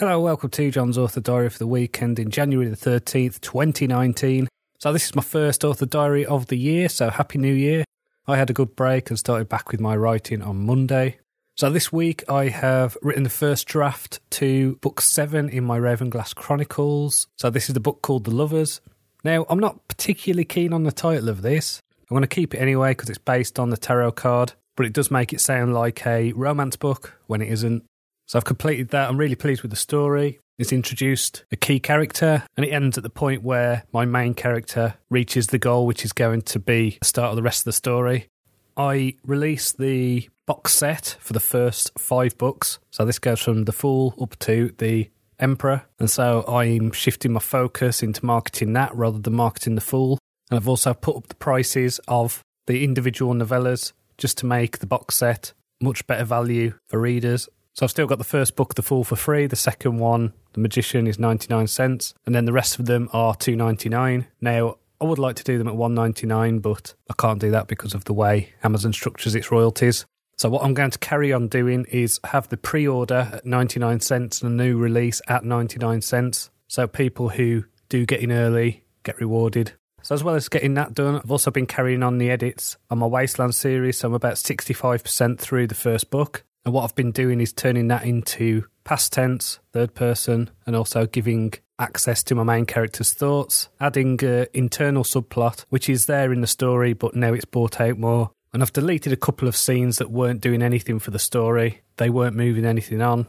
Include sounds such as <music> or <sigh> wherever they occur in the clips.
Hello, welcome to Jon's Author Diary for the weekend in January the 13th, 2019. So, this is my first author diary of the year, so Happy New Year. I had a good break and started back with my writing on Monday. So, this week I have written the first draft to book seven in my Ravenglass Chronicles. So, this is the book called The Lovers. Now, I'm not particularly keen on the title of this. I'm going to keep it anyway because it's based on the tarot card, but it does make it sound like a romance book when it isn't. So I've completed that. I'm really pleased with the story. It's introduced a key character and it ends at the point where my main character reaches the goal, which is going to be the start of the rest of the story. I released the box set for the first five books. So this goes from The Fool up to The Emperor. And so I'm shifting my focus into marketing that rather than marketing The Fool. And I've also put up the prices of the individual novellas just to make the box set much better value for readers. So I've still got the first book, The Fool, for free. The second one, The Magician, is 99 cents. And then the rest of them are 2.99. Now, I would like to do them at 1.99, but I can't do that because of the way Amazon structures its royalties. So what I'm going to carry on doing is have the pre-order at 99 cents and a new release at 99 cents. So people who do get in early get rewarded. So as well as getting that done, I've also been carrying on the edits on my Wasteland series. So I'm about 65% through the first book. And what I've been doing is turning that into past tense, third person, and also giving access to my main character's thoughts, adding an internal subplot, which is there in the story, but now it's brought out more. And I've deleted a couple of scenes that weren't doing anything for the story, they weren't moving anything on.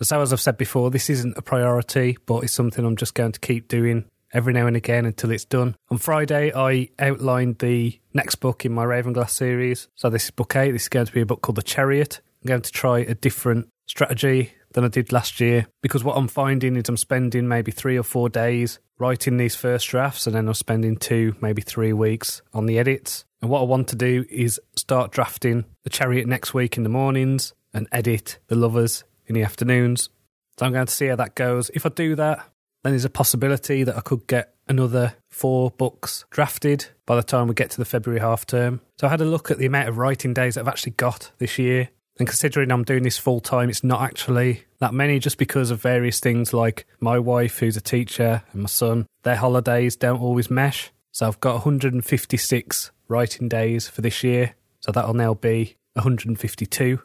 So, as I've said before, this isn't a priority, but it's something I'm just going to keep doing every now and again until it's done. On Friday, I outlined the next book in my Ravenglass series. So, this is book eight. This is going to be a book called The Chariot. Going to try a different strategy than I did last year because what I'm finding is I'm spending maybe three or four days writing these first drafts and then I'm spending two, maybe three weeks on the edits. And what I want to do is start drafting the chariot next week in the mornings and edit the lovers in the afternoons. So I'm going to see how that goes. If I do that, then there's a possibility that I could get another four books drafted by the time we get to the February half term. So I had a look at the amount of writing days that I've actually got this year and considering I'm doing this full time, it's not actually that many just because of various things like my wife, who's a teacher, and my son, their holidays don't always mesh. So I've got 156 writing days for this year. So that'll now be 152.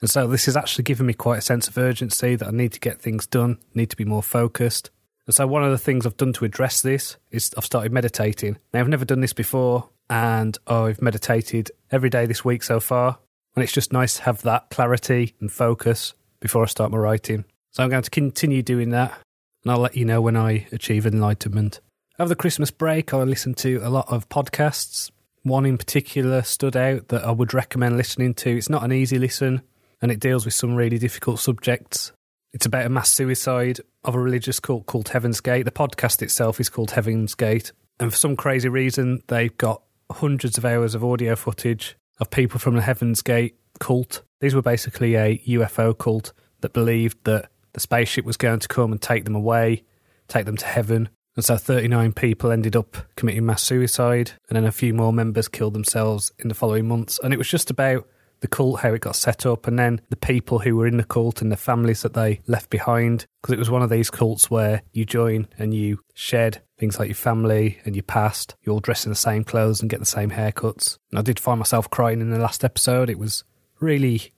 And so this has actually given me quite a sense of urgency that I need to get things done, need to be more focused. And so one of the things I've done to address this is I've started meditating. Now I've never done this before and I've meditated every day this week so far. And it's just nice to have that clarity and focus before I start my writing. So I'm going to continue doing that, and I'll let you know when I achieve enlightenment. Over the Christmas break, I listened to a lot of podcasts. One in particular stood out that I would recommend listening to. It's not an easy listen, and it deals with some really difficult subjects. It's about a mass suicide of a religious cult called Heaven's Gate. The podcast itself is called Heaven's Gate, and for some crazy reason, they've got hundreds of hours of audio footage of people from the Heaven's Gate cult. These were basically a UFO cult that believed that the spaceship was going to come and take them away, take them to heaven. And so 39 people ended up committing mass suicide, and then a few more members killed themselves in the following months. And it was just about the cult, how it got set up, and then the people who were in the cult and the families that they left behind. Because it was one of these cults where you join and you shed things like your family and your past. You all dress in the same clothes and get the same haircuts. And I did find myself crying in the last episode. It was really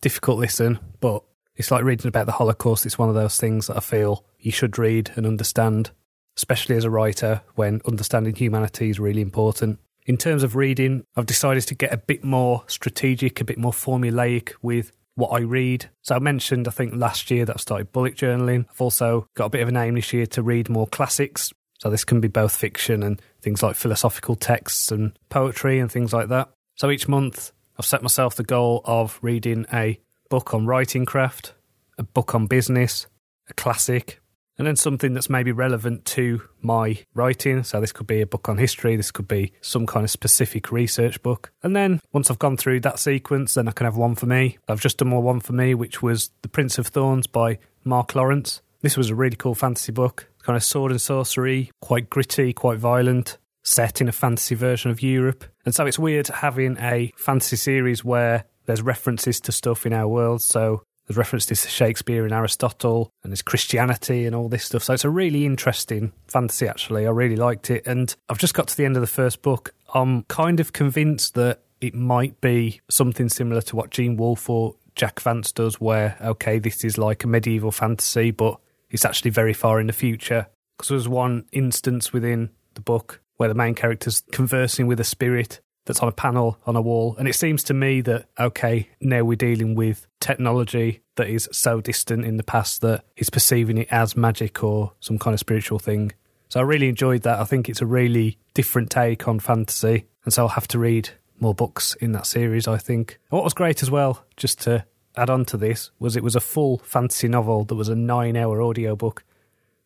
difficult listen, but it's like reading about the Holocaust. It's one of those things that I feel you should read and understand, especially as a writer when understanding humanity is really important. In terms of reading, I've decided to get a bit more strategic, a bit more formulaic with what I read. So I mentioned, I think last year that I started bullet journaling. I've also got a bit of an aim this year to read more classics. So this can be both fiction and things like philosophical texts and poetry and things like that. So each month I've set myself the goal of reading a book on writing craft, a book on business, a classic, and then something that's maybe relevant to my writing. So this could be a book on history, this could be some kind of specific research book. And then once I've gone through that sequence, then I can have one for me. I've just done one for me, which was The Prince of Thorns by Mark Lawrence. This was a really cool fantasy book, kind of sword and sorcery, quite gritty, quite violent, set in a fantasy version of Europe. And so it's weird having a fantasy series where there's references to stuff in our world. So There's references to Shakespeare and Aristotle, and there's Christianity and all this stuff. So it's a really interesting fantasy, actually. I really liked it. And I've just got to the end of the first book. I'm kind of convinced that it might be something similar to what Gene Wolfe or Jack Vance does, where, okay, this is like a medieval fantasy, but it's actually very far in the future. Because there's one instance within the book where the main character's conversing with a spirit that's on a panel on a wall. And it seems to me that, okay, now we're dealing with technology that is so distant in the past that he's perceiving it as magic or some kind of spiritual thing. So I really enjoyed that. I think it's a really different take on fantasy. And so I'll have to read more books in that series, I think. what was great as well, just to add on to this, was it was a full fantasy novel that was a nine hour audiobook.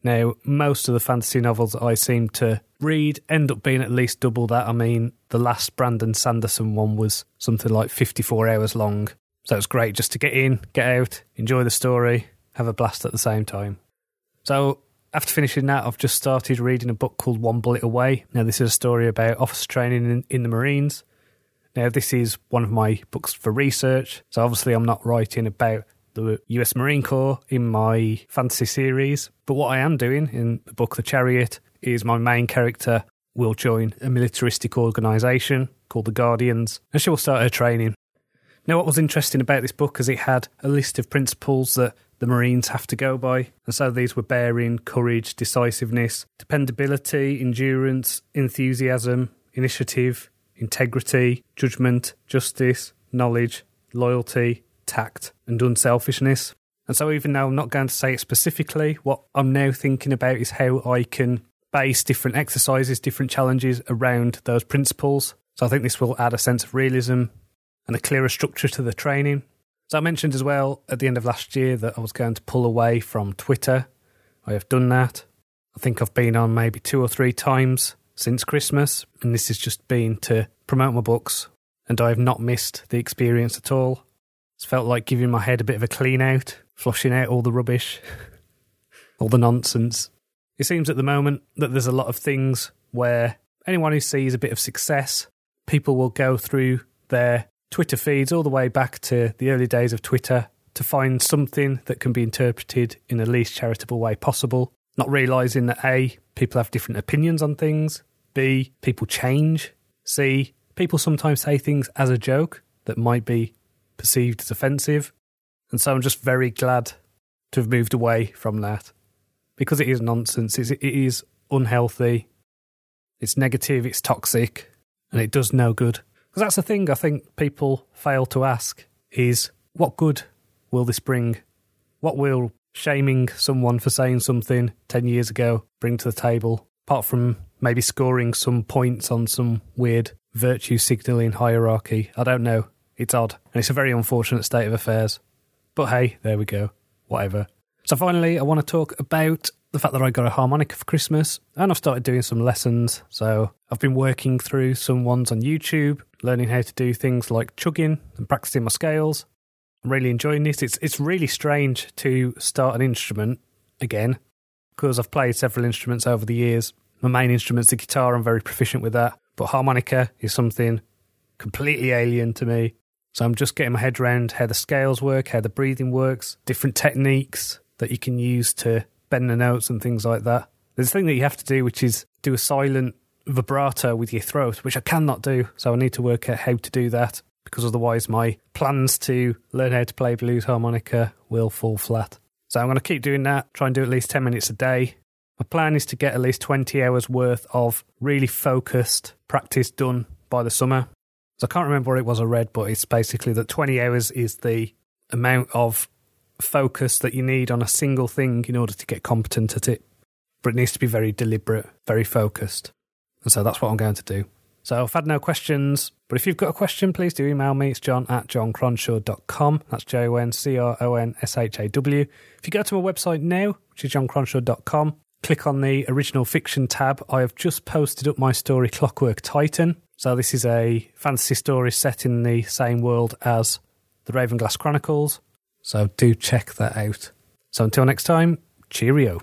Now, most of the fantasy novels I seem to read end up being at least double that. I mean, the last Brandon Sanderson one was something like 54 hours long. So it's great just to get in, get out, enjoy the story, have a blast at the same time. So after finishing that, I've just started reading a book called One Bullet Away. Now, this is a story about officer training in, in the Marines. Now, this is one of my books for research. So obviously, I'm not writing about the US Marine Corps in my fantasy series. But what I am doing in the book The Chariot is my main character will join a militaristic organisation called the Guardians and she will start her training. Now, what was interesting about this book is it had a list of principles that the Marines have to go by. And so these were bearing, courage, decisiveness, dependability, endurance, enthusiasm, initiative, integrity, judgment, justice, knowledge, loyalty, tact, and unselfishness. And so, even though I'm not going to say it specifically, what I'm now thinking about is how I can base different exercises, different challenges around those principles. So, I think this will add a sense of realism and a clearer structure to the training. So, I mentioned as well at the end of last year that I was going to pull away from Twitter. I have done that. I think I've been on maybe two or three times since Christmas, and this has just been to promote my books, and I have not missed the experience at all. It's felt like giving my head a bit of a clean out, flushing out all the rubbish, <laughs> all the nonsense. It seems at the moment that there's a lot of things where anyone who sees a bit of success, people will go through their Twitter feeds all the way back to the early days of Twitter to find something that can be interpreted in the least charitable way possible, not realizing that A, people have different opinions on things, B, people change, C, people sometimes say things as a joke that might be perceived as offensive. And so I'm just very glad to have moved away from that because it is nonsense. It's, it is unhealthy. It's negative. It's toxic, and it does no good. Because that's the thing I think people fail to ask is what good will this bring? What will shaming someone for saying something 10 years ago bring to the table? Apart from maybe scoring some points on some weird virtue signalling hierarchy. I don't know. It's odd, and it's a very unfortunate state of affairs. But hey, there we go. Whatever. So finally, I want to talk about the fact that I got a harmonica for Christmas, and I've started doing some lessons. So I've been working through some ones on YouTube, learning how to do things like chugging and practicing my scales. I'm really enjoying this. It's it's really strange to start an instrument again because I've played several instruments over the years. My main instrument's the guitar. I'm very proficient with that, but harmonica is something completely alien to me. So I'm just getting my head around how the scales work, how the breathing works, different techniques that you can use to bend the notes and things like that. There's a thing that you have to do, which is do a silent vibrato with your throat, which I cannot do. So I need to work out how to do that because otherwise my plans to learn how to play blues harmonica will fall flat. So I'm going to keep doing that, try and do at least 10 minutes a day. My plan is to get at least 20 hours worth of really focused practice done by the summer. So I can't remember what it was I read, but it's basically that 20 hours is the amount of focus that you need on a single thing in order to get competent at it. But it needs to be very deliberate, very focused. And so that's what I'm going to do. So I've had no questions, but if you've got a question, please do email me. It's jon at joncronshaw.com. That's J O N C R O N S H A W. If you go to my website now, which is joncronshaw.com, click on the original fiction tab. I have just posted up my story Clockwork Titan. So this is a fantasy story set in the same world as the Ravenglass Chronicles. So do check that out. So until next time, cheerio.